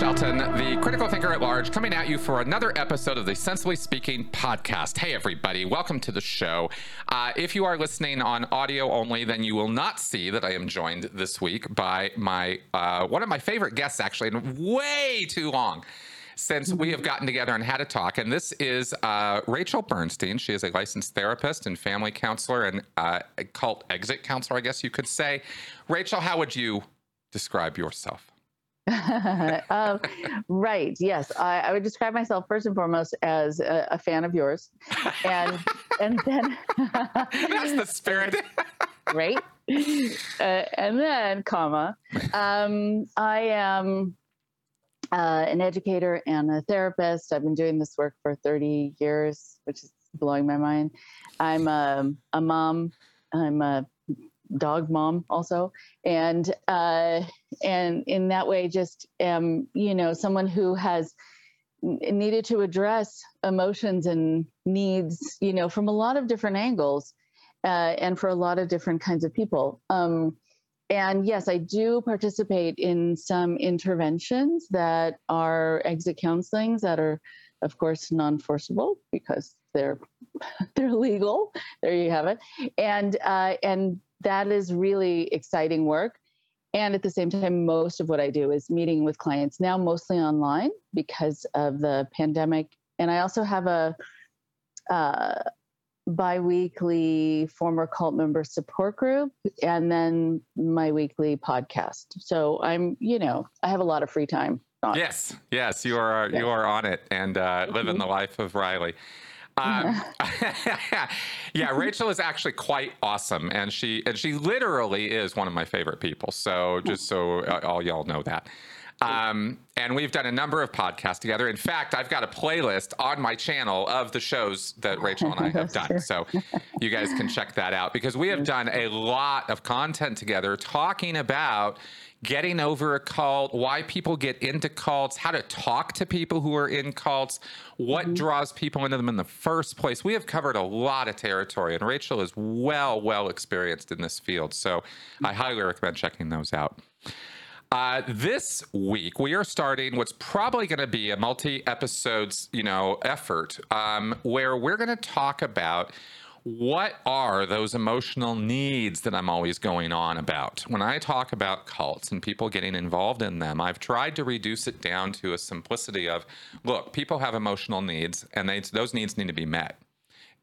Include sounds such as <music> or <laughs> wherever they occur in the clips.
Shelton, the critical thinker at large, coming at you for another episode of the Sensibly Speaking podcast. Hey, everybody, welcome to the show. Uh, if you are listening on audio only, then you will not see that I am joined this week by my uh, one of my favorite guests, actually, and way too long since we have gotten together and had a talk. And this is uh, Rachel Bernstein. She is a licensed therapist and family counselor and uh, cult exit counselor, I guess you could say. Rachel, how would you describe yourself? <laughs> um, right. Yes, I, I, would describe myself first and foremost as a, a fan of yours, and and then <laughs> that's the spirit, right? Uh, and then, comma, um, I am uh, an educator and a therapist. I've been doing this work for 30 years, which is blowing my mind. I'm a, a mom. I'm a dog mom also and uh and in that way just am you know someone who has needed to address emotions and needs you know from a lot of different angles uh, and for a lot of different kinds of people um and yes i do participate in some interventions that are exit counselings that are of course non-forcible because they're <laughs> they're legal there you have it and uh, and that is really exciting work. And at the same time, most of what I do is meeting with clients now, mostly online because of the pandemic. And I also have a uh, biweekly former cult member support group and then my weekly podcast. So I'm, you know, I have a lot of free time. Yes, yes, you are you are on it and uh, living mm-hmm. the life of Riley. Um, <laughs> <laughs> yeah, Rachel is actually quite awesome, and she and she literally is one of my favorite people. So just so uh, all y'all know that. Um, and we've done a number of podcasts together. In fact, I've got a playlist on my channel of the shows that Rachel and I <laughs> have done. So you guys can check that out because we have done a lot of content together talking about getting over a cult, why people get into cults, how to talk to people who are in cults, what mm-hmm. draws people into them in the first place. We have covered a lot of territory, and Rachel is well, well experienced in this field. So I highly recommend checking those out. Uh, this week we are starting what's probably going to be a multi-episodes, you know, effort um, where we're going to talk about what are those emotional needs that I'm always going on about? When I talk about cults and people getting involved in them, I've tried to reduce it down to a simplicity of look, people have emotional needs and they, those needs need to be met.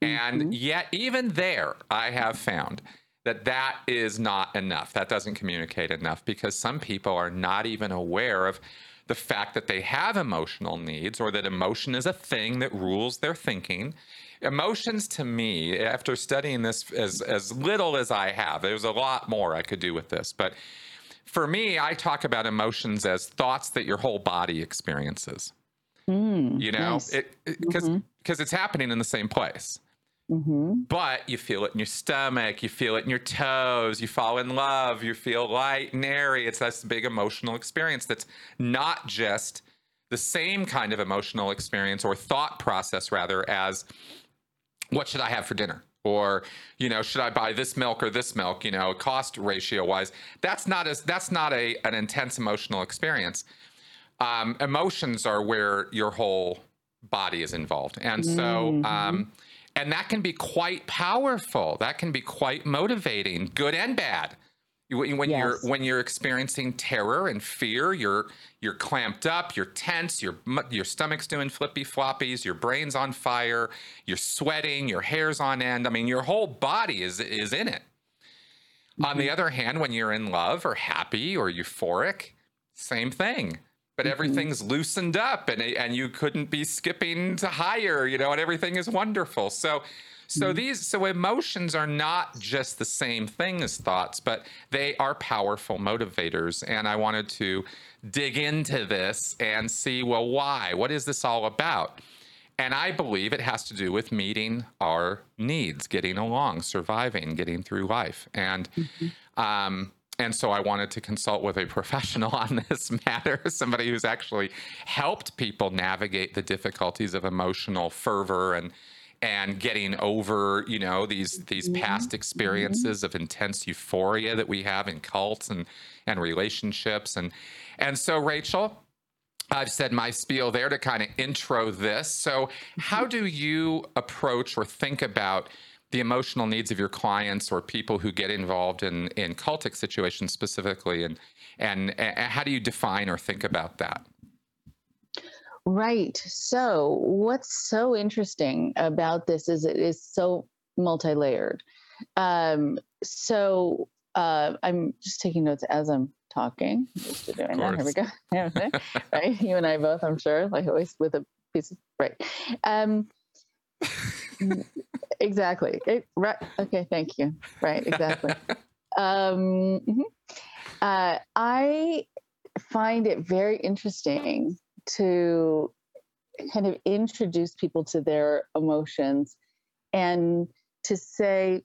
Mm-hmm. And yet, even there, I have found that that is not enough. That doesn't communicate enough because some people are not even aware of the fact that they have emotional needs or that emotion is a thing that rules their thinking emotions to me after studying this as as little as i have there's a lot more i could do with this but for me i talk about emotions as thoughts that your whole body experiences mm, you know because nice. mm-hmm. because it's happening in the same place mm-hmm. but you feel it in your stomach you feel it in your toes you fall in love you feel light and airy it's this big emotional experience that's not just the same kind of emotional experience or thought process rather as what should I have for dinner? Or, you know, should I buy this milk or this milk, you know, cost ratio wise? That's not as that's not a an intense emotional experience. Um, emotions are where your whole body is involved. And so mm-hmm. And that can be quite powerful. That can be quite motivating, good and bad when yes. you're when you're experiencing terror and fear you're you're clamped up you're tense your your stomach's doing flippy floppies your brain's on fire you're sweating your hair's on end i mean your whole body is is in it mm-hmm. on the mm-hmm. other hand when you're in love or happy or euphoric same thing but mm-hmm. everything's loosened up and and you couldn't be skipping to higher you know and everything is wonderful so so mm-hmm. these so emotions are not just the same thing as thoughts, but they are powerful motivators. And I wanted to dig into this and see, well, why? What is this all about? And I believe it has to do with meeting our needs, getting along, surviving, getting through life. And mm-hmm. um, and so I wanted to consult with a professional <laughs> on this matter, somebody who's actually helped people navigate the difficulties of emotional fervor and and getting over you know these these past Mhm. experiences of intense euphoria that we have in cults and and relationships and and so rachel I've said my spiel there to kind of intro this. So, how do you approach or think about the emotional needs of your clients or people who get involved in in cultic situations specifically, and and, and how do you define or think about that? Right. So, what's so interesting about this is it is so multi layered. Um, so, uh, I'm just taking notes as I'm talking. Doing that. <laughs> Here we go. Right. You and I both, I'm sure, like always with a piece of, right. Um, exactly. It, right. Okay. Thank you. Right. Exactly. <laughs> um, mhm. uh, I find it very interesting to kind of introduce people to their emotions and to say,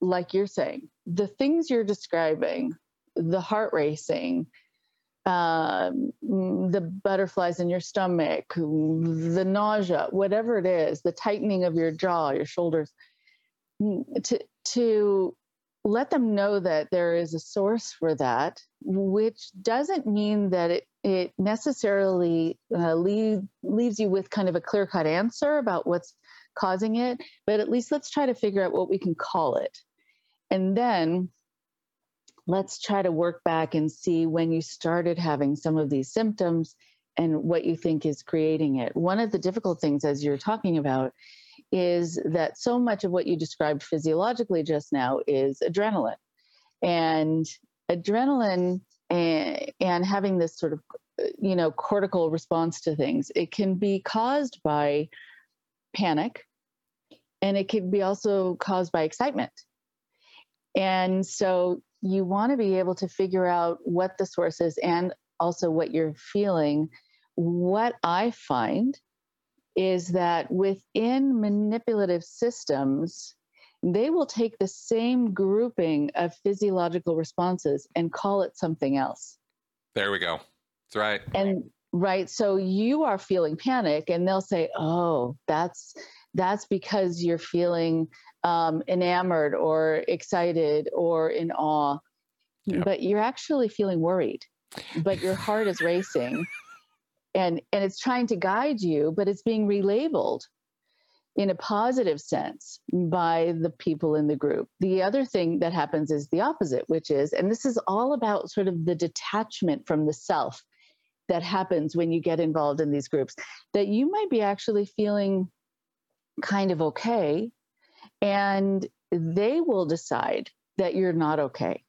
like you're saying, the things you're describing, the heart racing, um, the butterflies in your stomach, the nausea, whatever it is, the tightening of your jaw, your shoulders, to to let them know that there is a source for that, which doesn't mean that it it necessarily uh, leave, leaves you with kind of a clear cut answer about what's causing it, but at least let's try to figure out what we can call it. And then let's try to work back and see when you started having some of these symptoms and what you think is creating it. One of the difficult things, as you're talking about, is that so much of what you described physiologically just now is adrenaline. And adrenaline and, and having this sort of eh, you know cortical response to things it can be caused by panic and it can be also caused by excitement and so you want to be able to figure out what the source is and also what you're feeling what i find is that within manipulative systems they will take the same grouping of physiological responses and call it something else There we go. That's right. and right so you are feeling panic and they'll say oh that's that's because you're feeling um, enamored or excited or in awe Yeah. but you're actually feeling worried but your heart is racing <laughs> and and it's trying to guide you but it's being relabeled in a positive sense by the people in the group. The other thing that happens is the opposite, which is, and this is all about sort of the detachment from the self that happens when you get involved in these groups, that you might be actually feeling kind of okay, and they will decide that you're not okay.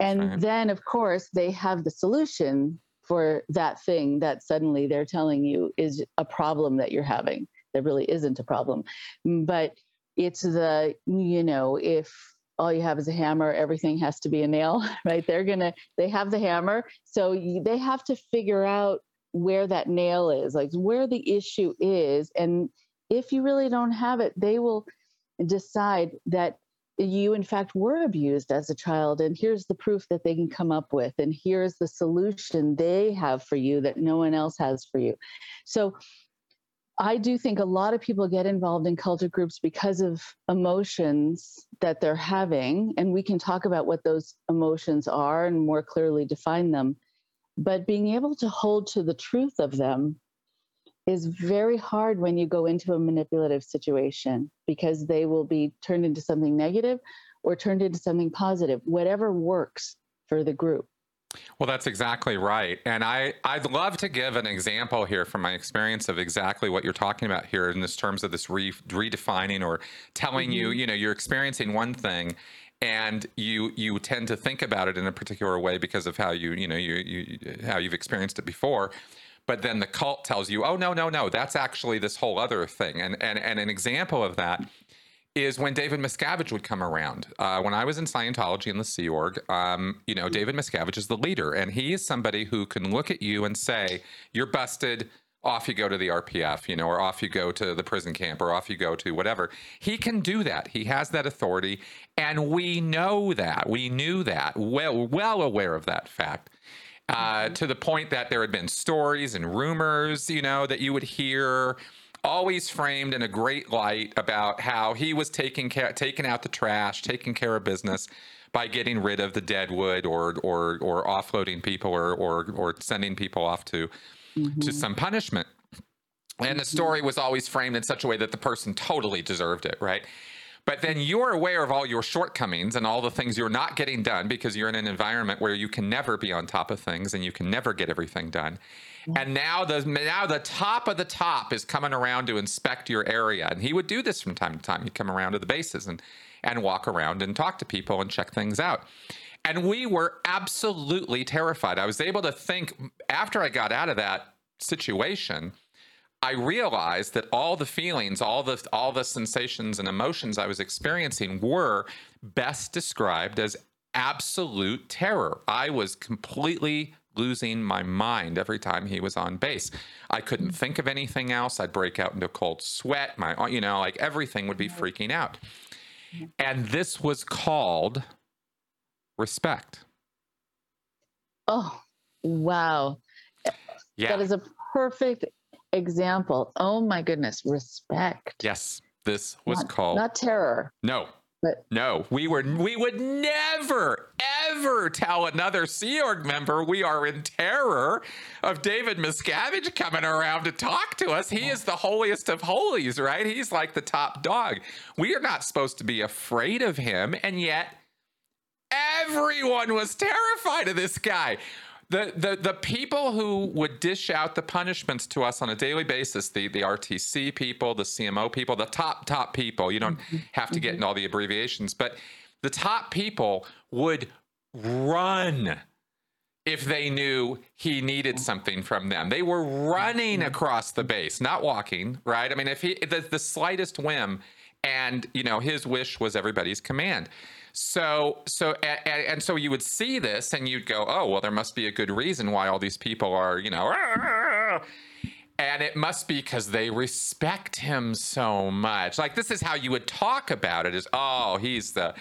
And Right. then, of course, they have the solution for that thing that suddenly they're telling you is a problem that you're having That really isn't a problem. Mm, But it's the, you know, if all you have is a hammer, everything has to be a nail, <laughs> right? They're going to, they have the hammer. So they have to figure out where that nail is, like where the issue is. And if you really don't have it, they will decide that you, in fact, were abused as a child. And here's the proof that they can come up with. And here's the solution they have for you that no one else has for you. So I do think a lot of people get involved in culture groups because of emotions that they're having, and we can talk about what those emotions are and more clearly define them. But being able to hold to the truth of them is very hard when you go into a manipulative situation because they will be turned into something negative or turned into something positive, whatever works for the group. Well, that's exactly right. And I, I'd love to give an example here from my experience of exactly what you're talking about here in this terms of this re, redefining or telling you, Mhm. you know, you're experiencing one thing and you you tend to think about it in a particular way because of how you, you know, you, you how you've experienced it before. But then the cult tells you, oh no, no, no, that's actually this whole other thing. And and and an example of that is when David Miscavige would come around. Uh, when I was in Scientology in the Sea Org, um, you know, David Miscavige is the leader, and he is somebody who can look at you and say, "You're busted." Off you go to the RPF, you know, or off you go to the prison camp, or off you go to whatever. He can do that. He has that authority, and we know that. We knew that. Well, well aware of that fact. Uh, to the point that there had been stories and rumors, you know, that you would hear always framed in a great light about how he was taking care, taking out the trash, taking care of business by getting rid of the dead wood or or or offloading people or or or sending people off to mm-hmm. to some punishment. And the mm-hmm. story was always framed in such a way that the person totally deserved it, right? But then you're aware of all your shortcomings and all the things you're not getting done because you're in an environment where you can never be on top of things and you can never get everything done. Mm. And now the now the top of the top is coming around to inspect your area. And he would do this from time to time. He'd come around to the bases and and walk around and talk to people and check things out. And we were absolutely terrified. I was able to think after I got out of that situation, I realized that all the feelings, all the all the sensations and emotions I was experiencing were best described as absolute terror. I was completely losing my mind every time he was on base. I couldn't think of anything else. I'd break out into cold sweat. My you know, like everything would be freaking out. And this was called respect. Oh, wow. Yeah. That is a perfect example. Oh my goodness, respect. Yes, this was not, called not terror. No. But no, we were we would never ever tell another Sea Org member we are in terror of David Miscavige coming around to talk to us. He is the holiest of holies, right? He's like the top dog. We are not supposed to be afraid of him, and yet everyone was terrified of this guy the, the the people who would dish out the punishments to us on a daily basis the the RTC people the CMO people the top top people you don't mm-hmm. have to get mm-hmm. into all the abbreviations but the top people would run if they knew he needed something from them they were running mm-hmm. across the base not walking right i mean if he the, the slightest whim and you know his wish was everybody's command so, so, and, and, so you would see this and you'd go, oh, well, there must be a good reason why all these people are, you know, <laughs> and it must be because they respect him so much. Like, this is how you would talk about it is, oh, he's the,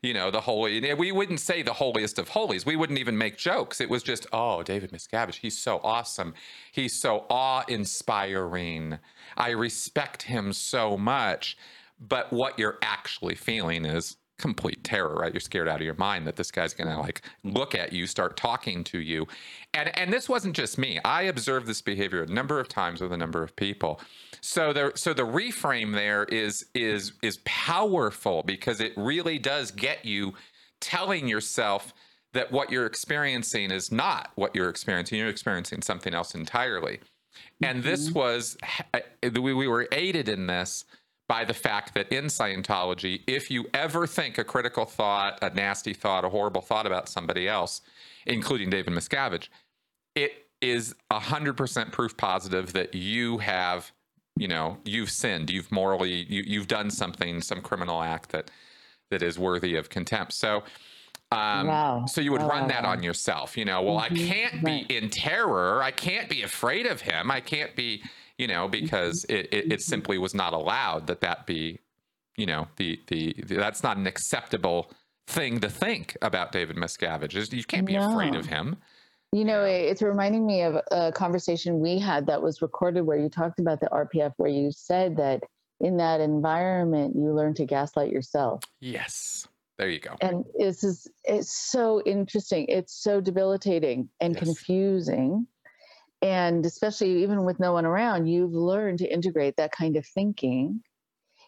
you know, the holy. We wouldn't say the holiest of holies. We wouldn't even make jokes. It was just, oh, David Miscavige, he's so awesome. He's so awe inspiring. I respect him so much. But what you're actually feeling is, complete terror right? You're scared out of your mind that this guy's going to like look at you start talking to you. And and this wasn't just me. I observed this behavior a number of times with a number of people. So the so the reframe there is is is powerful because it really does get you telling yourself that what you're experiencing is not what you're experiencing. You're experiencing something else entirely. And mm-hmm. this was we, we were aided in this by the fact that in Scientology, if you ever think a critical thought, a nasty thought, a horrible thought about somebody else, including David Miscavige, it is 100% proof positive that you have, you know, you've sinned, you've morally, you, you've done something, some criminal act that that is worthy of contempt. So, um, wow. So you would run that on yourself. You know, well, mm-hmm. I can't right. be in terror. I can't be afraid of him. I can't be you know, mm-hmm. because it, it, it mm-hmm. simply was not allowed that that be, you know, the, the, the that's not an acceptable thing to think about David Miscavige. You can't be no. afraid of him. You know, it's reminding me of a conversation we had that was recorded where you talked about the RPF, where you said that in that environment you learn to gaslight yourself. Yes. There you go. And this is it's so interesting. It's so debilitating and yes. confusing and especially even with no one around you've learned to integrate that kind of thinking.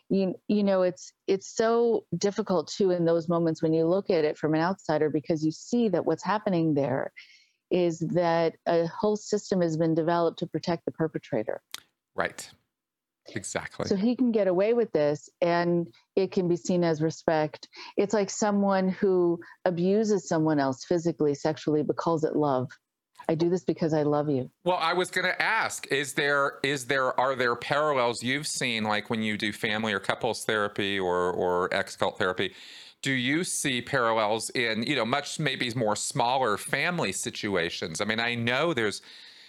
You you know it's it's so difficult too in those moments when you look at it from an outsider because you see that what's happening there is that a whole system has been developed to protect the perpetrator. Right. Exactly. So he can get away with this and it can be seen as respect. It's like someone who abuses someone else physically sexually but calls it love I do this because I love you. Well, I was going to ask: is there is there are there parallels you've seen, like when you do family or couples therapy or or ex cult therapy? Do you see parallels in you know much maybe more smaller family situations? I mean, I know there's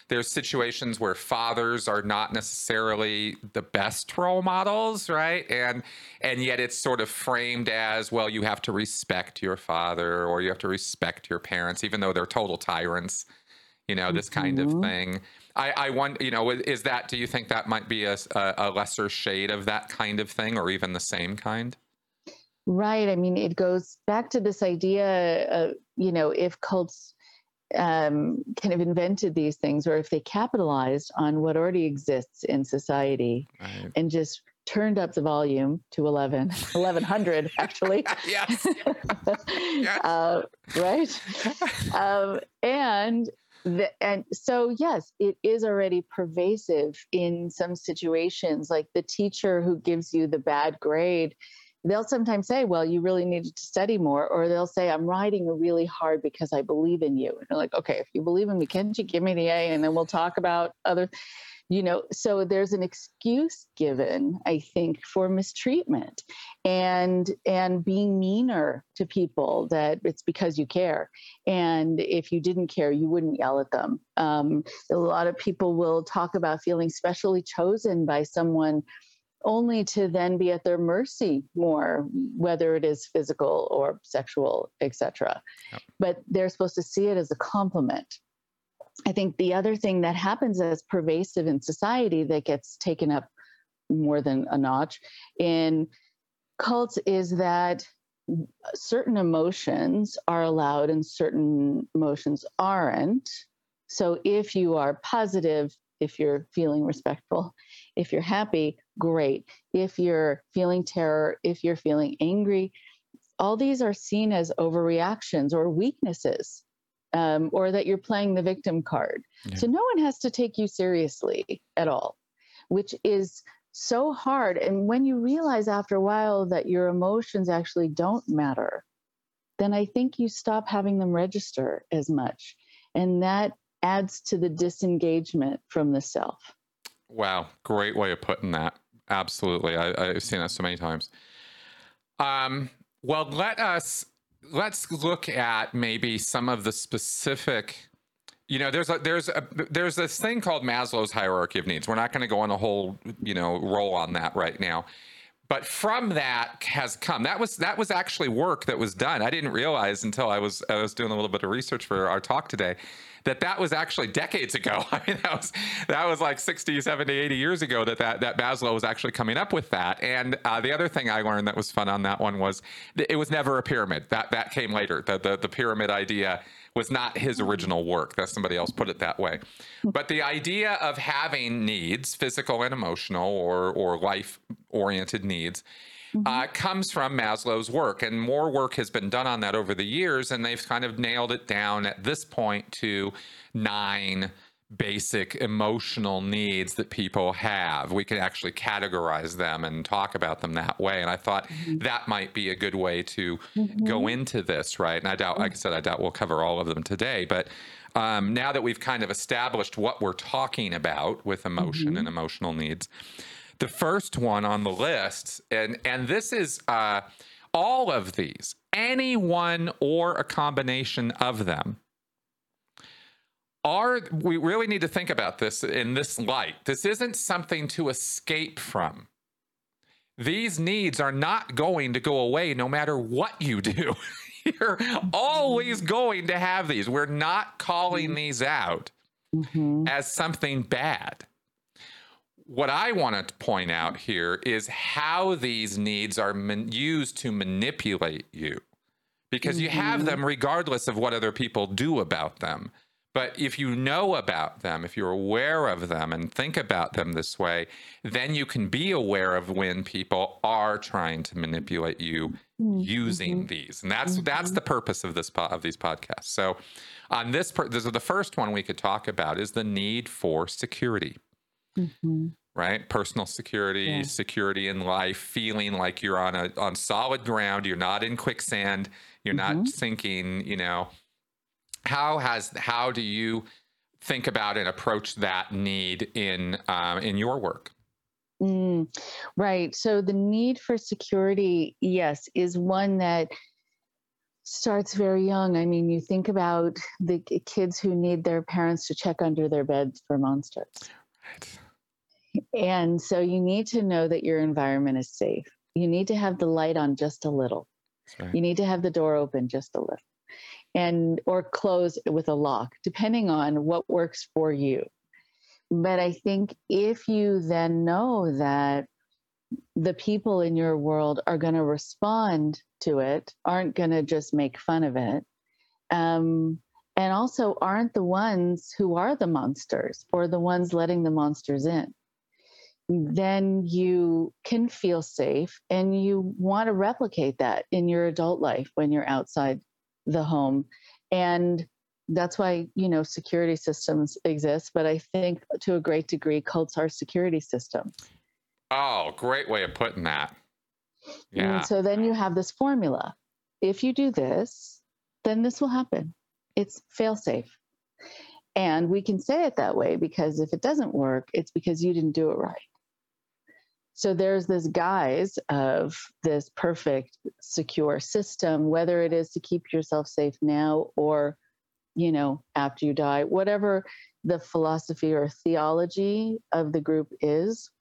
there's situations where fathers are not necessarily the best role models right and and yet it's sort of framed as well you have to respect your father or you have to respect your parents even though they're total tyrants you know, this kind of Mhm. thing. I, I want, you know, is that, do you think that might be a, a lesser shade of that kind of thing or even the same kind? Right. I mean, it goes back to this idea of, you know, if cults um, kind of invented these things or if they capitalized on what already exists in society Right. and just turned up the volume to 11, <laughs> 1100 actually. <laughs> yes. <laughs> Yes. uh, right. um, and the, and so yes, it is already pervasive in some situations. Like the teacher who gives you the bad grade, they'll sometimes say, "Well, you really needed to study more," or they'll say, "I'm writing really hard because I believe in you." And you're like, "Okay, if you believe in me, can't you give me the A, and then we'll talk about other." You know, so there's an excuse given, I think, for mistreatment and and being meaner to people that it's because you care. And if you didn't care you wouldn't yell at them. Um, a lot of people will talk about feeling specially chosen by someone only to then be at their mercy more whether it is physical or sexual etc Yep. but they're supposed to see it as a compliment i think the other thing that happens as pervasive in society that gets taken up more than a notch in cults is that certain emotions are allowed and certain emotions aren't. So if you are positive, if you're feeling respectful, if you're happy, great. If you're feeling terror, if you're feeling angry, all these are seen as overreactions or weaknesses, um, or that you're playing the victim card. Yeah. So no one has to take you seriously at all, which is so hard. And when you realize after a while that your emotions actually don't matter, then I think you stop having them register as much. And that adds to the disengagement from the self. Wow, great way of putting that. Absolutely, I, I've seen that so many times. Um, well, let us let's look at maybe some of the specific. You know, there's a there's a there's this thing called Maslow's hierarchy of needs. We're not going to go on a whole you know roll on that right now, but from that has come that was that was actually work that was done. I didn't realize until I was I was doing a little bit of research for our talk today that that was actually decades ago. <laughs> I mean, that was that was like 60, 70, 80 years ago that that, that Maslow was actually coming up with that. And uh, the other thing I learned that was fun on that one was it was never a pyramid. That that came later. The the, the pyramid idea was not his original work. That somebody else put it that way. But the idea of having needs, physical and emotional, or or life oriented needs. Uh, comes from Maslow's work, and more work has been done on that over the years, and they've kind of nailed it down at this point to nine basic emotional needs that people have. We can actually categorize them and talk about them that way. And I thought that might be a good way to go into this, right? And I doubt, like I said, I doubt we'll cover all of them today, but um, now that we've kind of established what we're talking about with emotion and emotional needs, the first one on the list, and and this is uh, all of these, any one or a combination of them, are we really need to think about this in this light. This isn't something to escape from. These needs are not going to go away no matter what you do. <laughs> You're always going to have these. We're not calling these out Mhm. as something bad. What I want to point out here is how these needs are man- used to manipulate you because you have Mhm. them regardless of what other people do about them. But if you know about them, if you're aware of them and think about them this way, then you can be aware of when people are trying to manipulate you using these. And that's that's the purpose of this of these podcasts. So on this this is the first one we could talk about is the need for security Mhm. right? Personal security, Yeah. security in life, feeling like you're on a on solid ground, you're not in quicksand, you're not Mhm. sinking, you know. How has how do you think about and approach that need in um, in your work? Mm, right. So the need for security, yes, is one that starts very young. I mean, you think about the kids who need their parents to check under their beds for monsters. Right. And so you need to know that your environment is safe. You need to have the light on just a little. Right. You need to have the door open just a little. And or close with a lock, depending on what works for you. But I think if you then know that the people in your world are going to respond to it, aren't going to just make fun of it, um, and also aren't the ones who are the monsters or the ones letting the monsters in, then you can feel safe and you want to replicate that in your adult life when you're outside the home. And that's why, you know, security systems exist. But I think to a great degree, cults are security systems. Oh, great way of putting that. Yeah. And so then you have this formula. If you do this, then this will happen. It's fail safe. And we can say it that way because if it doesn't work, it's because you didn't do it right. So there's this guise of this perfect, secure system, whether it is to keep yourself safe now or, you know, after you die, whatever the philosophy or theology of the group is.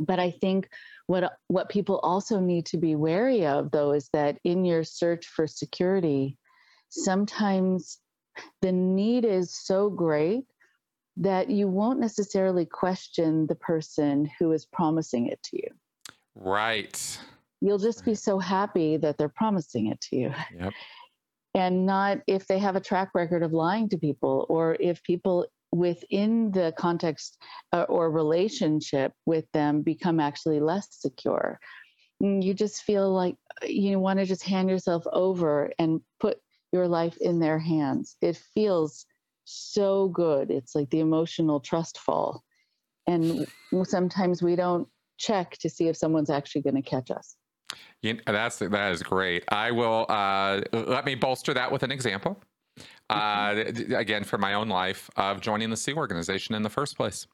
But I think what what people also need to be wary of though is that in your search for security, sometimes the need is so great that you won't necessarily question the person who is promising it to you. Right. You'll just be so happy that they're promising it to you. Yep. And not if they have a track record of lying to people or if people within the context uh, or relationship with them become actually less secure. Mm, you just feel like uh, you want to just hand yourself over and put your life in their hands. It feels so good. It's like the emotional trust fall. And sometimes we don't check to see if someone's actually going to catch us. You that's that is great. I will uh, let me bolster that with an example. Uh, again, for my own life of joining the Sea Organization in the first place.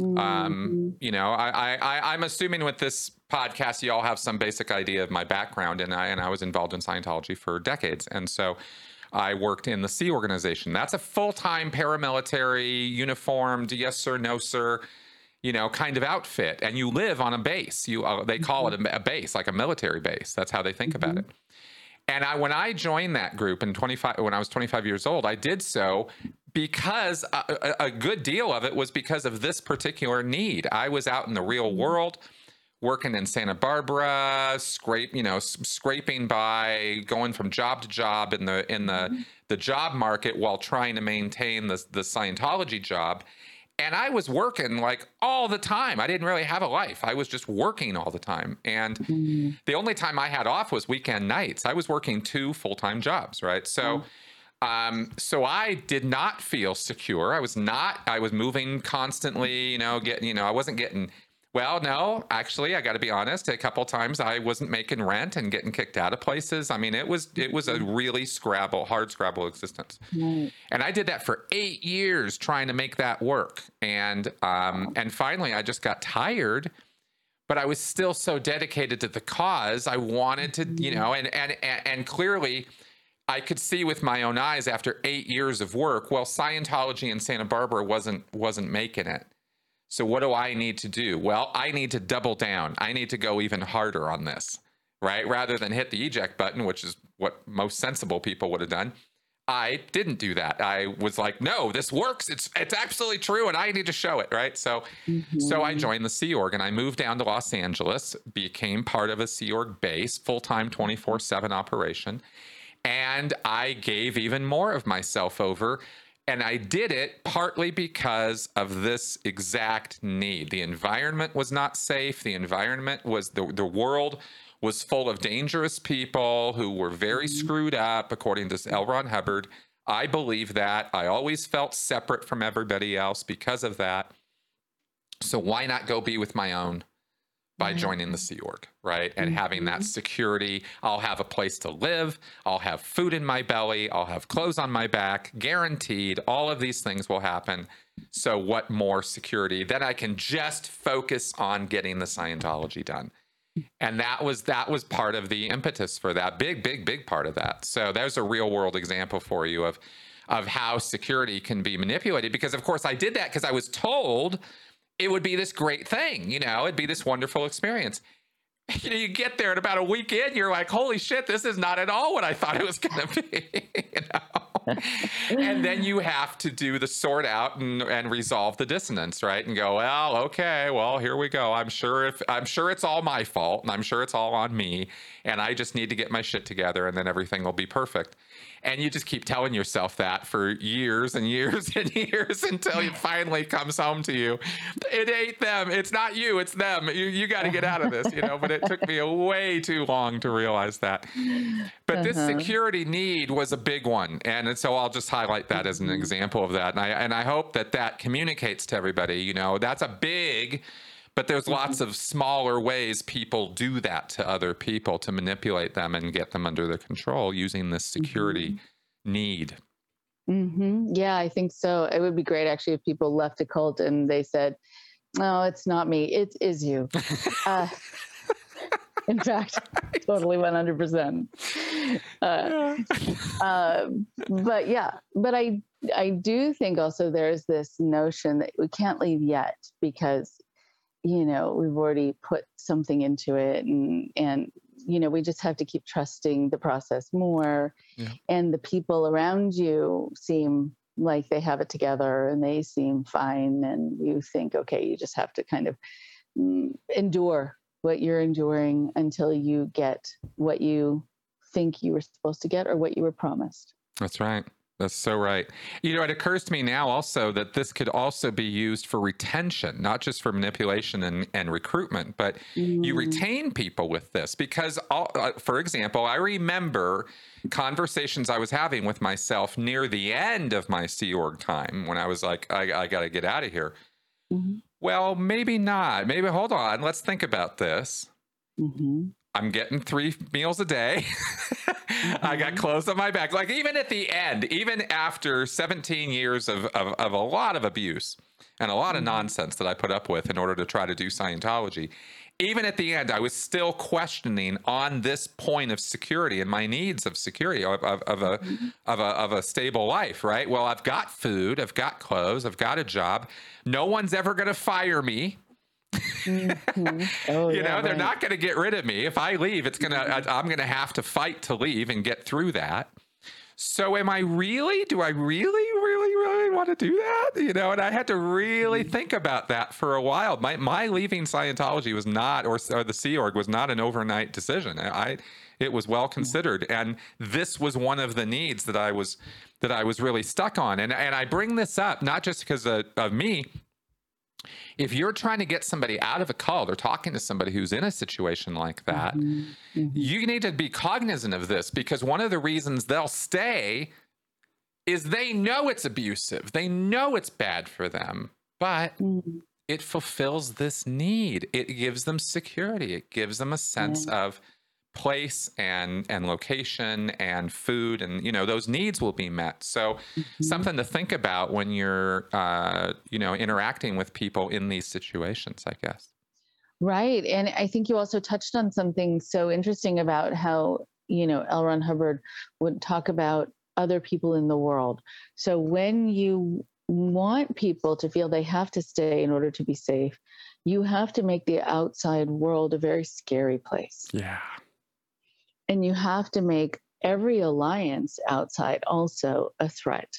Um, mm-hmm. Um, you know, I, I, I'm assuming with this podcast, you all have some basic idea of my background, and I and I was involved in Scientology for decades, and so I worked in the Sea Organization. That's a full time paramilitary, uniformed, yes sir, no sir, you know, kind of outfit. And you live on a base. You uh, they call mm-hmm. it a, a, base, like a military base. That's how they think mm-hmm. about it. And I, when I joined that group in 25, when I was 25 years old, I did so because a, a, a good deal of it was because of this particular need. I was out in the real mm-hmm. world working in Santa Barbara, scrape, you know, scraping by, going from job to job in the in the mm-hmm. the job market while trying to maintain the the Scientology job. And I was working like all the time. I didn't really have a life. I was just working all the time. And mm-hmm. the only time I had off was weekend nights. I was working two full-time jobs, right? So oh. um, so I did not feel secure. I was not. I was moving constantly. You know, getting. You know, I wasn't getting well, no, actually, I got to be honest. A couple times I wasn't making rent and getting kicked out of places. I mean, it was it was a mm-hmm. really scrabble, hard scrabble existence. Right. And I did that for eight years trying to make that work. And um, and finally, I just got tired. But I was still so dedicated to the cause. I wanted to, you mm-hmm. know, and and and, and clearly. I could see with my own eyes after eight years of work, well, Scientology in Santa Barbara wasn't wasn't making it. So, what do I need to do? Well, I need to double down. I need to go even harder on this, right? Rather than hit the eject button, which is what most sensible people would have done. I didn't do that. I was like, no, this works. It's it's absolutely true, and I need to show it, right? So, mm-hmm. so I mm-hmm. joined the Sea Org and I moved down to Los Angeles, became part of a Sea Org base, full time, twenty four seven operation, and I gave even more of myself over and I did it partly because of this exact need. The environment was not safe. The environment was the, the world was full of dangerous people who were very mm-hmm. screwed up, according to L. Ron Hubbard. I believe that. I always felt separate from everybody else because of that. So why not go be with my own? By mm-hmm. joining the Sea Org, right? And mm-hmm. having that mm-hmm. security. I'll have a place to live. I'll have food in my belly. I'll have clothes on my back, guaranteed. All of these things will happen. So, what more security? Then I can just focus on getting the Scientology done. And that was that was part of the impetus for that big, big, big part of that. So there's a real world example for you of of how security can be manipulated. Because of course I did that because I was told it would be this great thing, you know, it'd be this wonderful experience. <laughs> you know, you get there and about a week in, you're like, holy shit, this is not at all what I thought it was to be. <laughs> you know? and then you have to do the sort out and, and resolve the dissonance, right? And go, well, okay, well, here we go. I'm sure if I'm sure it's all my fault and I'm sure it's all on me. And I just need to get my shit together and then everything will be perfect. And you just keep telling yourself that for years and years <laughs> and years until it finally comes home to you. It ain't them. It's not you. It's them. You, you got to get out of this, you know. But it took me way too long to realize that. But this uh-huh. security need was a big one. And so I'll just highlight that as an mm-hmm. example of that. And I, and I hope that that communicates to everybody, you know, that's a big but there's mm-hmm. lots of smaller ways people do that to other people to manipulate them and get them under their control using this security mm-hmm. need. Mm-hmm. Yeah, I think so. It would be great actually if people left a cult and they said, "No, it's not me. It is you." <laughs> uh, in fact, totally one hundred percent. Uh, uh, <laughs> but yeah, but I I do think also there's this notion that we can't leave yet because you know we've already put something into it and and you know we just have to keep trusting the process more yeah. and the people around you seem like they have it together and they seem fine and you think okay you just have to kind of mm, endure what you're enduring until you get what you think you were supposed to get or what you were promised that's right that's so right. You know, it occurs to me now also that this could also be used for retention, not just for manipulation and, and recruitment, but mm. you retain people with this. Because, all, uh, for example, I remember conversations I was having with myself near the end of my Sea Org time when I was like, I, I got to get out of here. Mm-hmm. Well, maybe not. Maybe hold on. Let's think about this. Mm-hmm. I'm getting three meals a day. mm-hmm. <laughs> I got mm-hmm. clothes on my back. Like even at the end, even after 17 years of, of, of a lot of abuse and a lot of mm-hmm. nonsense that I put up with in order to try to do Scientology, even at the end, I was still questioning on this point of security and my needs of security of, of, of a mm-hmm. of a of a stable life. Right. Well, I've got food, I've got clothes, I've got a job. No one's ever going to fire me mm-hmm. oh, you yeah, know, they're not going to get rid of me. If I leave, it's going to, mm-hmm. I'm going to have to fight to leave and get through that. So am I really, do I really, really, really want to do that? You know, and I had to really mm-hmm. think about that for a while. My, my leaving Scientology was not, or, or the Sea Org was not an overnight decision. I, it was well considered. And this was one of the needs that I was, that I was really stuck on. And, and I bring this up, not just because of, of me, if you're trying to get somebody out of a cult or talking to somebody who's in a situation like that, mm-hmm. Mm-hmm. you need to be cognizant of this because one of the reasons they'll stay is they know it's abusive. They know it's bad for them, but mm-hmm. it fulfills this need. It gives them security. It gives them a sense yeah. of place and and location and food and you know those needs will be met. So mm-hmm. something to think about when you're uh, you know interacting with people in these situations i guess. Right and i think you also touched on something so interesting about how you know l. Ron hubbard would talk about other people in the world. So when you want people to feel they have to stay in order to be safe you have to make the outside world a very scary place. Yeah and you have to make every alliance outside also a threat.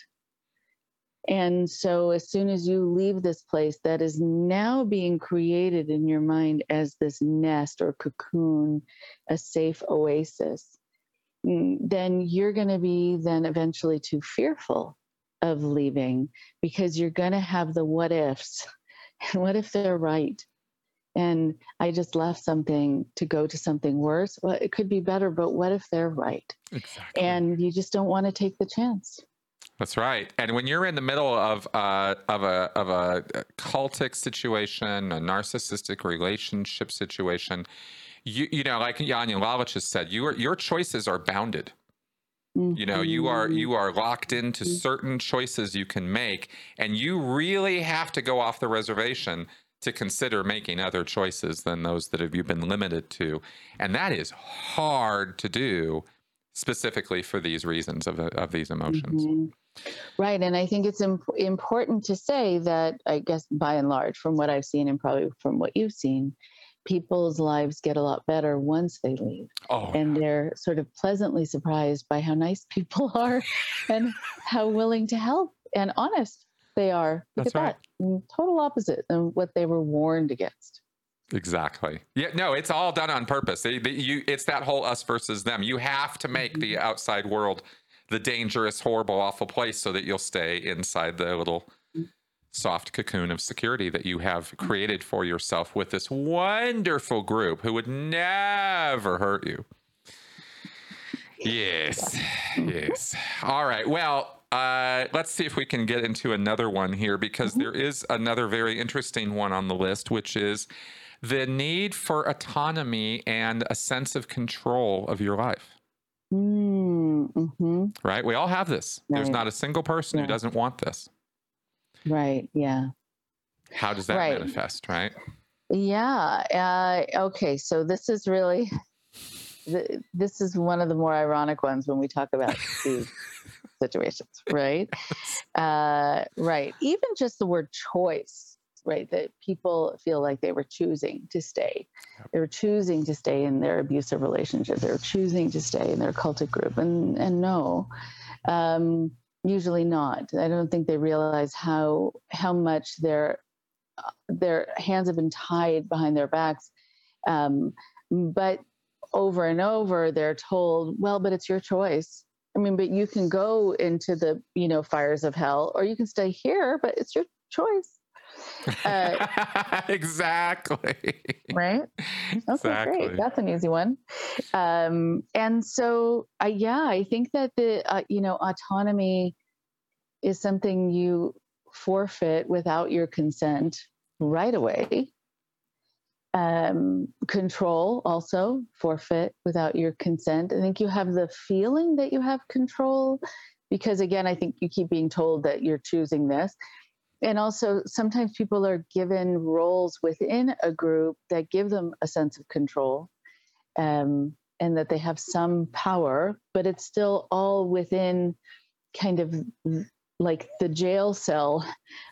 And so, as soon as you leave this place that is now being created in your mind as this nest or cocoon, a safe oasis, mm, then you're going to be then eventually too fearful of leaving because you're going to have the what ifs. <laughs> And what if they're right? And I just left something to go to something worse. Well, it could be better, but what if they're right? Exactly. And you just don't want to take the chance. That's right. And when you're in the middle of uh, of a of a cultic situation, a narcissistic relationship situation, you you know, like Janja Lalich has said, your your choices are bounded. Mm-hmm. You know, you are you are locked into mm-hmm. certain choices you can make, and you really have to go off the reservation to consider making other choices than those that have you been limited to. And that is hard to do specifically for these reasons of, of these emotions. Mm-hmm. Right. And I think it's imp- important to say that, I guess, by and large, from what I've seen and probably from what you've seen, people's lives get a lot better once they leave. Oh, And they're sort of pleasantly surprised by how nice <laughs> people are and how willing to help and honest they are. Look That's at right. that. Mm, Total opposite of what they were warned against. Exactly. Yeah. No, it's all done on purpose. They, they- you, it's that whole us versus them. You have to make the mm-hmm. outside world the dangerous, horrible, awful place so that you'll stay inside the little mm-hmm. soft cocoon of security that you have mm-hmm. created for yourself with this wonderful group who would never hurt you. Yes. Yes. All right. Well, uh, let's see if we can get into another one here because there is another very interesting one on the list, which is the need for autonomy and a sense of control of your life. Mm, hmm Right? We all have this. There's not a single person who doesn't want this. Right. Yeah. How does that Right. manifest? Right? Yeah. Uh, okay. So this is really, this is one of the more ironic ones when we talk about these <laughs> situations, <laughs> right? Uh, right. Even just the word choice, right? That people feel like they were choosing to stay. Yep. They were choosing to stay in their abusive relationship. They were choosing to stay in their cultic group. And, and no, um, usually not. I don't think they realize how, how much their their hands have been tied behind their backs. Um, but over and over, they're told, well, but it's your choice. I mean, but you can go into the, you know, fires of hell or you can stay here, but it's your choice. Uh, <laughs> exactly. Right. Okay, exactly. great. That's an easy one. Um, and so, uh, yeah, I think that the, uh, you know, autonomy is something you forfeit without your consent right away. Um, control also forfeit without your consent. I think you have the feeling that you have control because, again, I think you keep being told that you're choosing this. And also, sometimes people are given roles within a group that give them a sense of control um, and that they have some power, but it's still all within kind of like the jail cell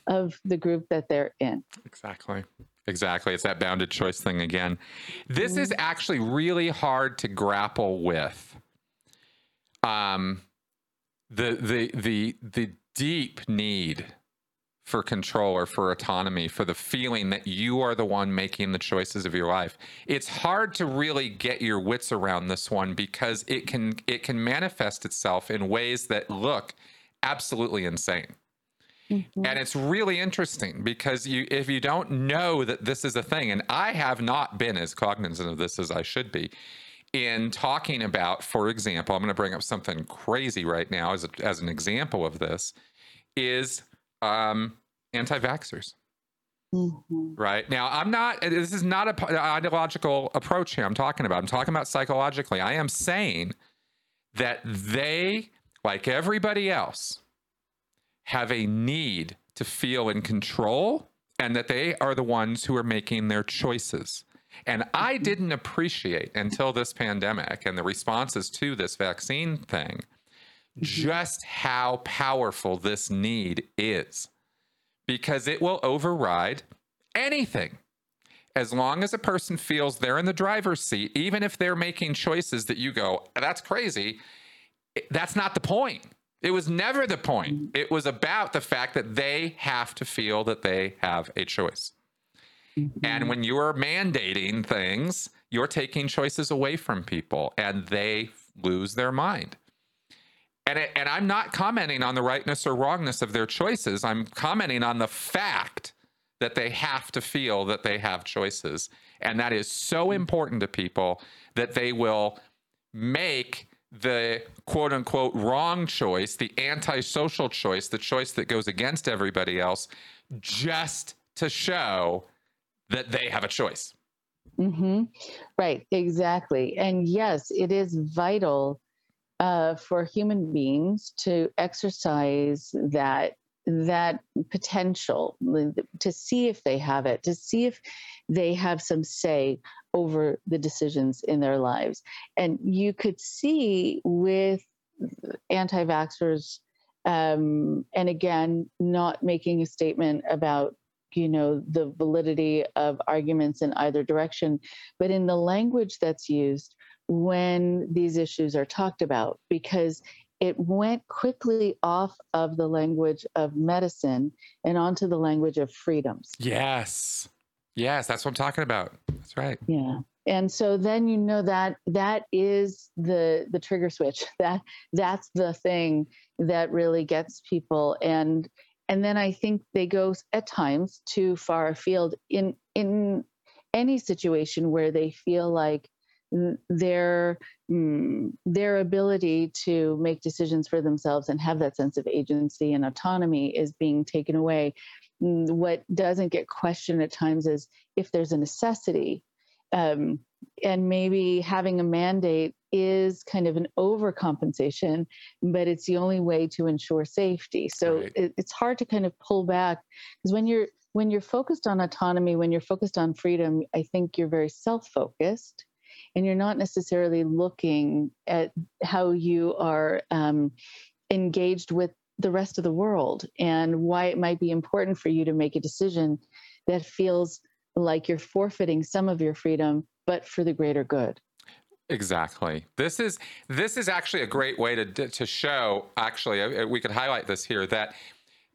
of the group that they're in. Exactly. Exactly. It's that bounded choice thing again. This is actually really hard to grapple with. Um the the the the deep need for control or for autonomy, for the feeling that you are the one making the choices of your life. It's hard to really get your wits around this one because it can it can manifest itself in ways that look absolutely insane. And it's really interesting because you if you don't know that this is a thing, and I have not been as cognizant of this as I should be in talking about, for example, I'm going to bring up something crazy right now as, a, as an example of this, is um, anti-vaxxers. Mhm. Right now, I'm not. This is not a ideological approach here. I'm talking about. I'm talking about psychologically. I am saying that they, like everybody else, have a need to feel in control, and that they are the ones who are making their choices. And I mm-hmm. didn't appreciate until this pandemic and the responses to this vaccine thing mm-hmm. just how powerful this need is because it will override anything. As long as a person feels they're in the driver's seat, even if they're making choices that you go, that's crazy, that's not the point. It was never the point. It was about the fact that they have to feel that they have a choice. And when you are mandating things, you're taking choices away from people and they lose their mind. And, it, and I'm not commenting on the rightness or wrongness of their choices. I'm commenting on the fact that they have to feel that they have choices. And that is so important to people that they will make the quote unquote wrong choice, the antisocial choice, the choice that goes against everybody else, just to show that they have a choice. hmm Right, exactly. And yes, it is vital uh, for human beings to exercise that that potential to see if they have it, to see if they have some say over the decisions in their lives. And you could see with anti-vaxxers, um, and again, not making a statement about you know the validity of arguments in either direction but in the language that's used when these issues are talked about because it went quickly off of the language of medicine and onto the language of freedoms. Yes. Yes, that's what I'm talking about. That's right. Yeah. And so then you know that that is the the trigger switch. <laughs> That that's the thing that really gets people and and then I think they go at times too far afield in in any situation where they feel like their mm, their ability to make decisions for themselves and have that sense of agency and autonomy is being taken away. What doesn't get questioned at times is if there's a necessity um, and maybe having a mandate is kind of an overcompensation but it's the only way to ensure safety. So right. it, it's hard to kind of pull back because when you're when you're focused on autonomy when you're focused on freedom i think you're very self-focused and you're not necessarily looking at how you are um, engaged with the rest of the world and why it might be important for you to make a decision that feels like you're forfeiting some of your freedom but for the greater good exactly this is this is actually a great way to to show actually uh, we could highlight this here that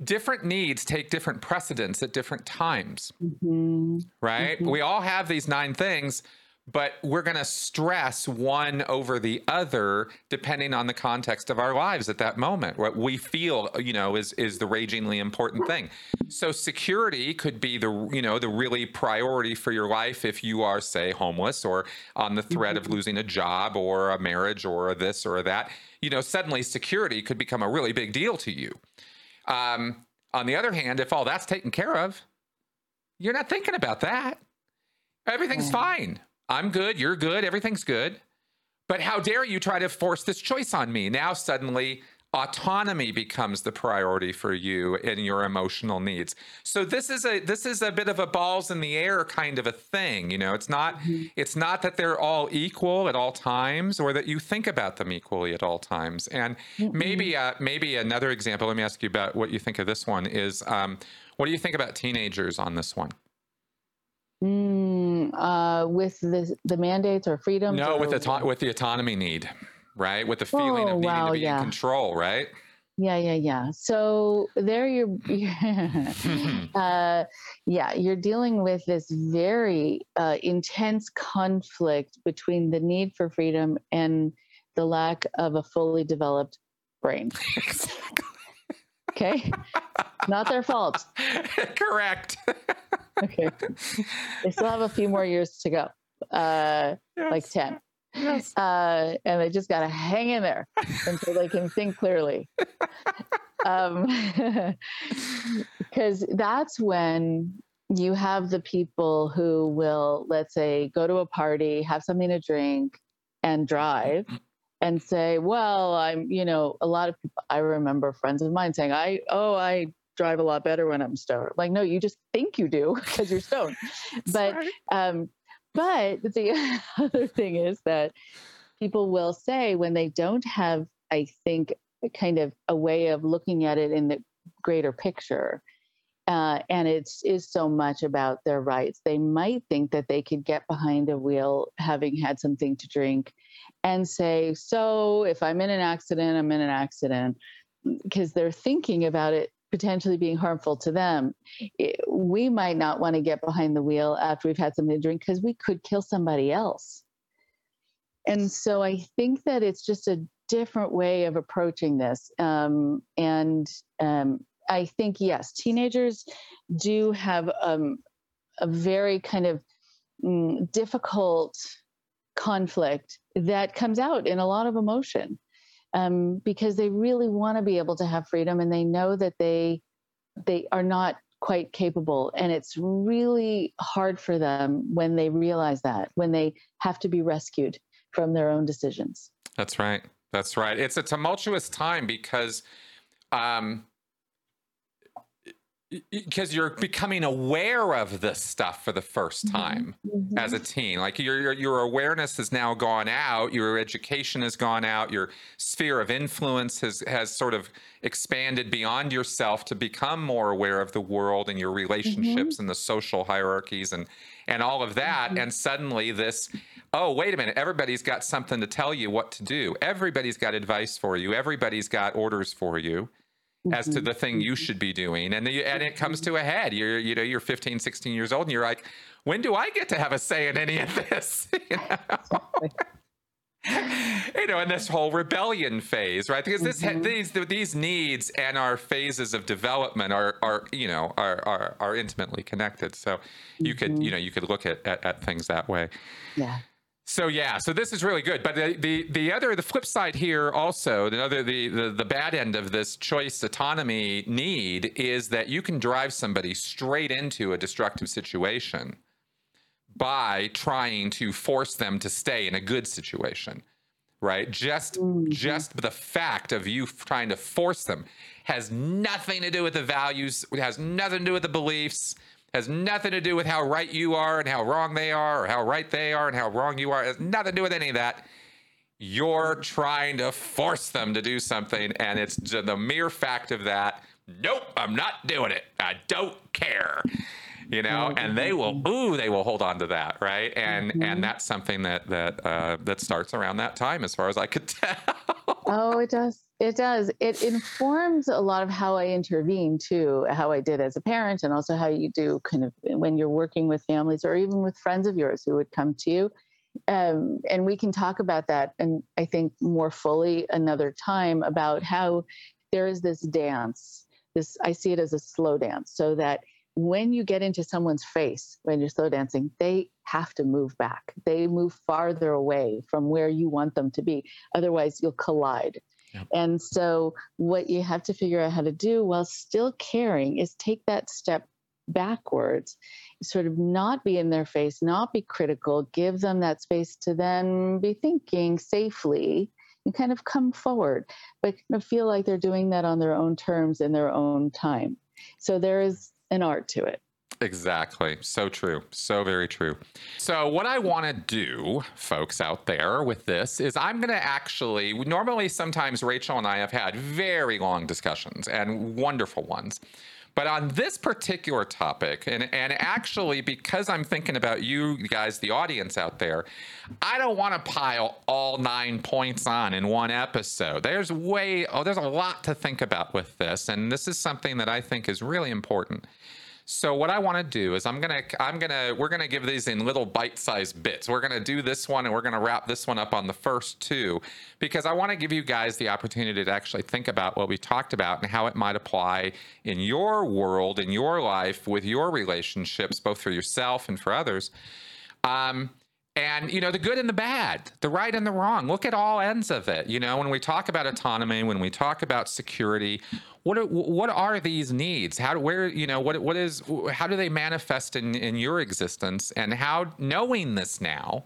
different needs take different precedence at different times mm-hmm. right mm-hmm. we all have these nine things but we're going to stress one over the other depending on the context of our lives at that moment. What we feel you know is is the ragingly important thing. So security could be the you know the really priority for your life if you are say homeless or on the threat of mm-hmm. losing a job or a marriage or this or that. You know suddenly security could become a really big deal to you. Um, on the other hand if all that's taken care of you're not thinking about that. Everything's fine I'm good, you're good, everything's good. But how dare you try to force this choice on me? Now suddenly autonomy becomes the priority for you and your emotional needs. So this is a this is a bit of a balls in the air kind of a thing, you know. It's not mm-hmm. it's not that they're all equal at all times or that you think about them equally at all times. And mm-hmm. maybe uh, maybe another example, let me ask you about what you think of this one is um, what do you think about teenagers on this one? Mm, uh, with the the mandates or freedom? No, or with the with the autonomy need, right? With the feeling oh, of needing wow, to be yeah. in control, right? Yeah, yeah, yeah. So there you're, <laughs> <laughs> uh, yeah, you're dealing with this very uh, intense conflict between the need for freedom and the lack of a fully developed brain. <laughs> exactly. Okay. Not their fault. <laughs> Correct. okay. They still have a few more years to go. Uh, yes. like 10. Yes. Uh, and they just got to hang in there until they can think clearly. um, <laughs> because that's when you have the people who will, let's say, go to a party, have something to drink, and drive and say, well, I'm, you know, a lot of people, I remember friends of mine saying, I, oh, I drive a lot better when I'm stoned. Like, no, you just think you do <laughs> because you're stoned. <laughs> but, um, but the <laughs> other thing is that people will say when they don't have, I think, kind of a way of looking at it in the greater picture, uh, and it's is so much about their rights. They might think that they could get behind a wheel having had something to drink and say, So if I'm in an accident, I'm in an accident, because they're thinking about it potentially being harmful to them. It, we might not want to get behind the wheel after we've had something to drink because we could kill somebody else. And so I think that it's just a different way of approaching this. Um, and um, I think, yes, teenagers do have um, a very kind of mm, difficult conflict that comes out in a lot of emotion um, because they really want to be able to have freedom and they know that they they are not quite capable. And it's really hard for them when they realize that when they have to be rescued from their own decisions. That's right. That's right. It's a tumultuous time because um, because you're becoming aware of this stuff for the first Mm-hmm. time mm-hmm. as a teen. Like your, your your awareness has now gone out your education has gone out your sphere of influence has has sort of expanded beyond yourself to become more aware of the world and your mm-hmm. relationships and the social hierarchies and and all of that. Mm-hmm. And suddenly this oh wait a minute everybody's got something to tell you what to do. Everybody's got advice for you. Everybody's got orders for you as to the thing you should be doing and the, and it comes to a head. You're you know you're 15 16 years old and you're like when do i get to have a say in any of this? <laughs> You know, <laughs> you know in this whole rebellion phase right? Because this Mhm. these these needs and our phases of development are are you know are are, are intimately connected. So you could you know you could look at, at at things that way. Yeah. So yeah, so this is really good. But the the, the other the flip side here also the other the, the the bad end of this choice autonomy need is that you can drive somebody straight into a destructive situation by trying to force them to stay in a good situation. Right? Just Mhm. just the fact of you trying to force them has nothing to do with the values, it has nothing to do with the beliefs, has nothing to do with how right you are and how wrong they are, or how right they are and how wrong you are. It has nothing to do with any of that. You're trying to force them to do something, and it's the mere fact of that. Nope, I'm not doing it. I don't care. You know, and they will, ooh, they will hold on to that, right? And Mhm. and that's something that that uh, that starts around that time, as far as I could <laughs> tell. Oh, it does. It does. It informs a lot of how I intervene too, how I did as a parent, and also how you do kind of when you're working with families or even with friends of yours who would come to you. Um, and we can talk about that, and I think more fully another time about how there is this dance. This I see it as a slow dance, so that when you get into someone's face when you're slow dancing, they have to move back. They move farther away from where you want them to be. Otherwise, you'll collide. And so, what you have to figure out how to do while still caring is take that step backwards, sort of not be in their face, not be critical, give them that space to then be thinking safely and kind of come forward, but kind of feel like they're doing that on their own terms in their own time. So, there is an art to it. Exactly. So true. So very true. So, what I want to do, folks out there, with this is I'm going to actually, normally, sometimes Rachel and I have had very long discussions and wonderful ones. But on this particular topic, and, and actually because I'm thinking about you guys, the audience out there, I don't want to pile all nine points on in one episode. There's way, oh, there's a lot to think about with this. And this is something that I think is really important. So what I want to do is I'm gonna I'm gonna we're gonna give these in little bite-sized bits. We're gonna do this one and we're gonna wrap this one up on the first two because I want to give you guys the opportunity to actually think about what we talked about and how it might apply in your world, in your life, with your relationships, both for yourself and for others. Um, and you know the good and the bad the right and the wrong. Look at all ends of it you know? When we talk about autonomy when we talk about security what are, what are these needs? How do where you know what what is how do they manifest in in your existence? And how knowing this now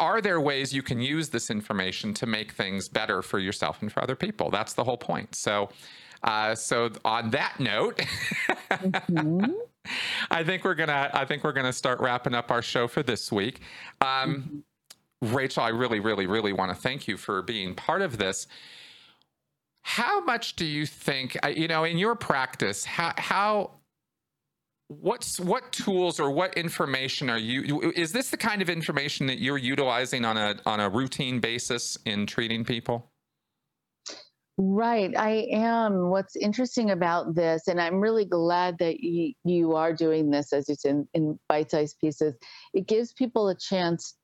are there ways you can use this information to make things better for yourself and for other people? That's the whole point. So uh, so on that note <laughs> Mhm. I think we're gonna. I think we're gonna start wrapping up our show for this week. Um, Rachel, I really, really, really want to thank you for being part of this. How much do you think? You know, in your practice, how how what's what tools or what information are you? Is this the kind of information that you're utilizing on a on a routine basis in treating people? Right, I am. What's interesting about this, and I'm really glad that you, you are doing this as it's in, in bite sized pieces, it gives people a chance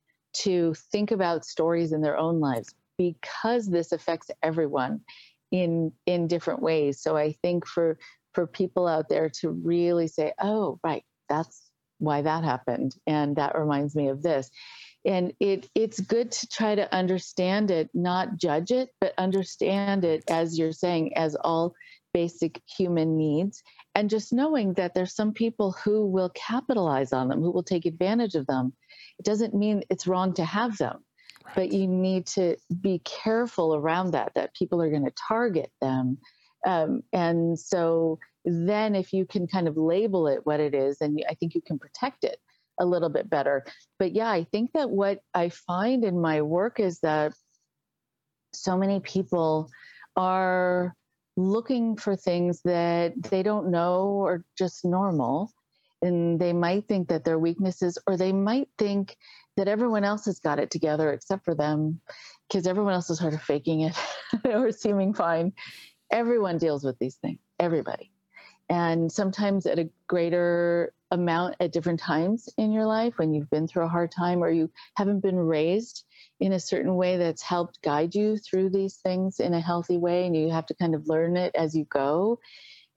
to think about stories in their own lives because this affects everyone in in different ways. So I think for for people out there to really say, oh, right, that's why that happened. And that reminds me of this and it it's good to try to understand it not judge it but understand it as you're saying as all basic human needs. And just knowing that there's some people who will capitalize on them who will take advantage of them. It doesn't mean it's wrong to have them but you need to be careful around that that people are going to target them. Um, and so then if you can kind of label it what it is, then I think you can protect it a little bit better. But yeah, I think that what I find in my work is that so many people are looking for things that they don't know are just normal. And they might think that they're weaknesses, or they might think that everyone else has got it together except for them, because everyone else is sort of faking it <laughs> or seeming fine. Everyone deals with these things, everybody. And sometimes at a greater amount at different times in your life when you've been through a hard time or you haven't been raised in a certain way that's helped guide you through these things in a healthy way and you have to kind of learn it as you go.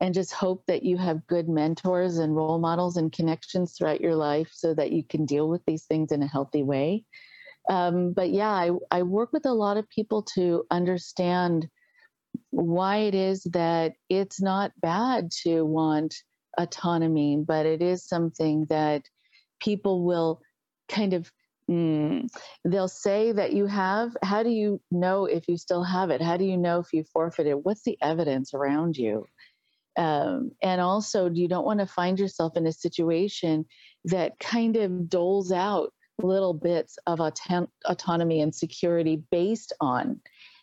And just hope that you have good mentors and role models and connections throughout your life so that you can deal with these things in a healthy way. Um, but yeah I, I work with a lot of people to understand why it is that it's not bad to want autonomy but it is something that people will kind of Mm. They'll say that you have. How do you know if you still have it? How do you know if you forfeited? What's the evidence around you? Um, and also, you don't want to find yourself in a situation that kind of doles out little bits of auton- autonomy and security based on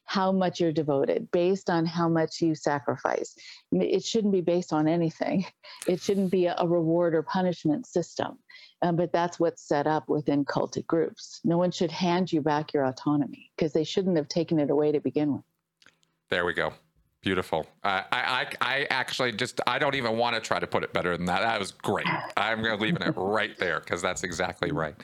how much you're devoted, based on how much you sacrifice. It shouldn't be based on anything. <laughs> It shouldn't be a reward or punishment system. Um, but that's what's set up within cultic groups. No one should hand you back your autonomy because they shouldn't have taken it away to begin with. There we go. Beautiful. Uh, I, I, I actually just, I don't even want to try to put it better than that. That was great. I'm going to leave it <laughs> right there because that's exactly right.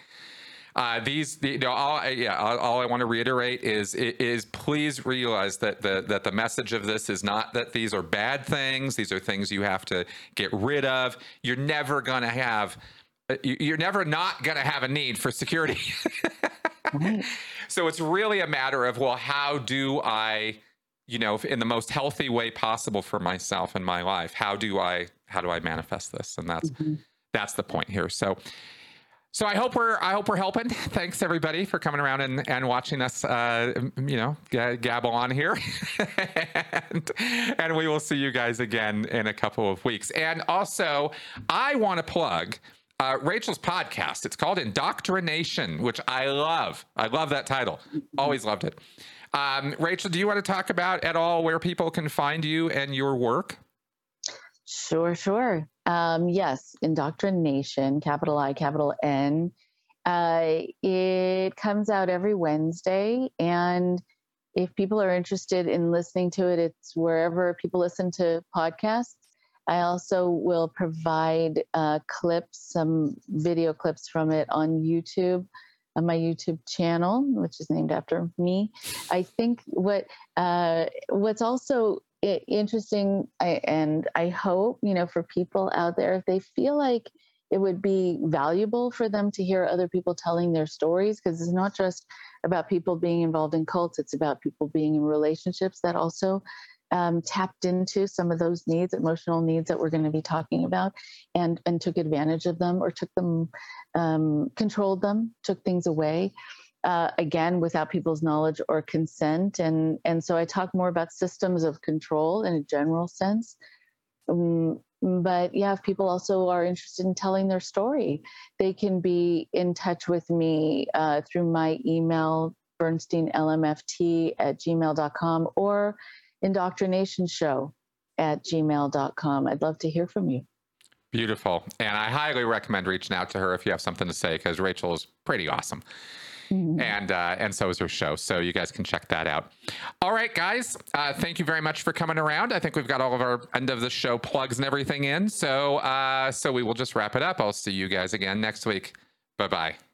Uh, these, you know, all, yeah, all, all, I want to reiterate is is please realize that the that the message of this is not that these are bad things. These are things you have to get rid of. You're never going to have uh, you're never not going to have a need for security. <laughs> So it's really a matter of, well, how do I, you know, in the most healthy way possible for myself and my life, how do I, how do I manifest this? And that's, mm-hmm. that's the point here. So, so I hope we're I hope we're helping. <laughs> Thanks everybody for coming around and, and watching us, uh, you know, g- gabble on here, <laughs> and, and we will see you guys again in a couple of weeks. And also, I want to plug uh, Rachel's podcast. It's called Indoctrination, which I love. I love that title. Always loved it. Um, Rachel, do you want to talk about at all where people can find you and your work? Sure, sure. Um, yes, Indoctrination, capital I, capital N. Uh, it comes out every Wednesday. And if people are interested in listening to it, it's wherever people listen to podcasts. I also will provide uh, clips, some video clips from it on YouTube, on my YouTube channel, which is named after me. I think what uh, what's also interesting, I, and I hope you know for people out there, if they feel like it would be valuable for them to hear other people telling their stories because it's not just about people being involved in cults it's about people being in relationships that also um, tapped into some of those needs, emotional needs that we're going to be talking about, and and took advantage of them or took them, um, controlled them, took things away. Uh, again, without people's knowledge or consent, and and so I talk more about systems of control in a general sense. Um, but yeah, if people also are interested in telling their story, they can be in touch with me uh, through my email bernsteinlmft at gmail.com or indoctrination show at gmail.com. I'd love to hear from you. Beautiful. And I highly recommend reaching out to her if you have something to say because Rachel is pretty awesome. Mm-hmm. And uh, and so is her show, so you guys can check that out. All right, guys, uh, thank you very much for coming around. I think we've got all of our end of the show plugs and everything in. So uh, so we will just wrap it up. I'll see you guys again next week. Bye bye.